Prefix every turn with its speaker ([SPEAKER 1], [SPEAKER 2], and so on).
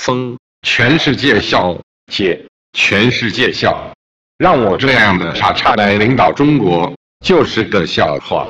[SPEAKER 1] 风，全世界笑，姐，全世界笑，让我这样的傻叉来领导中国，就是个笑话。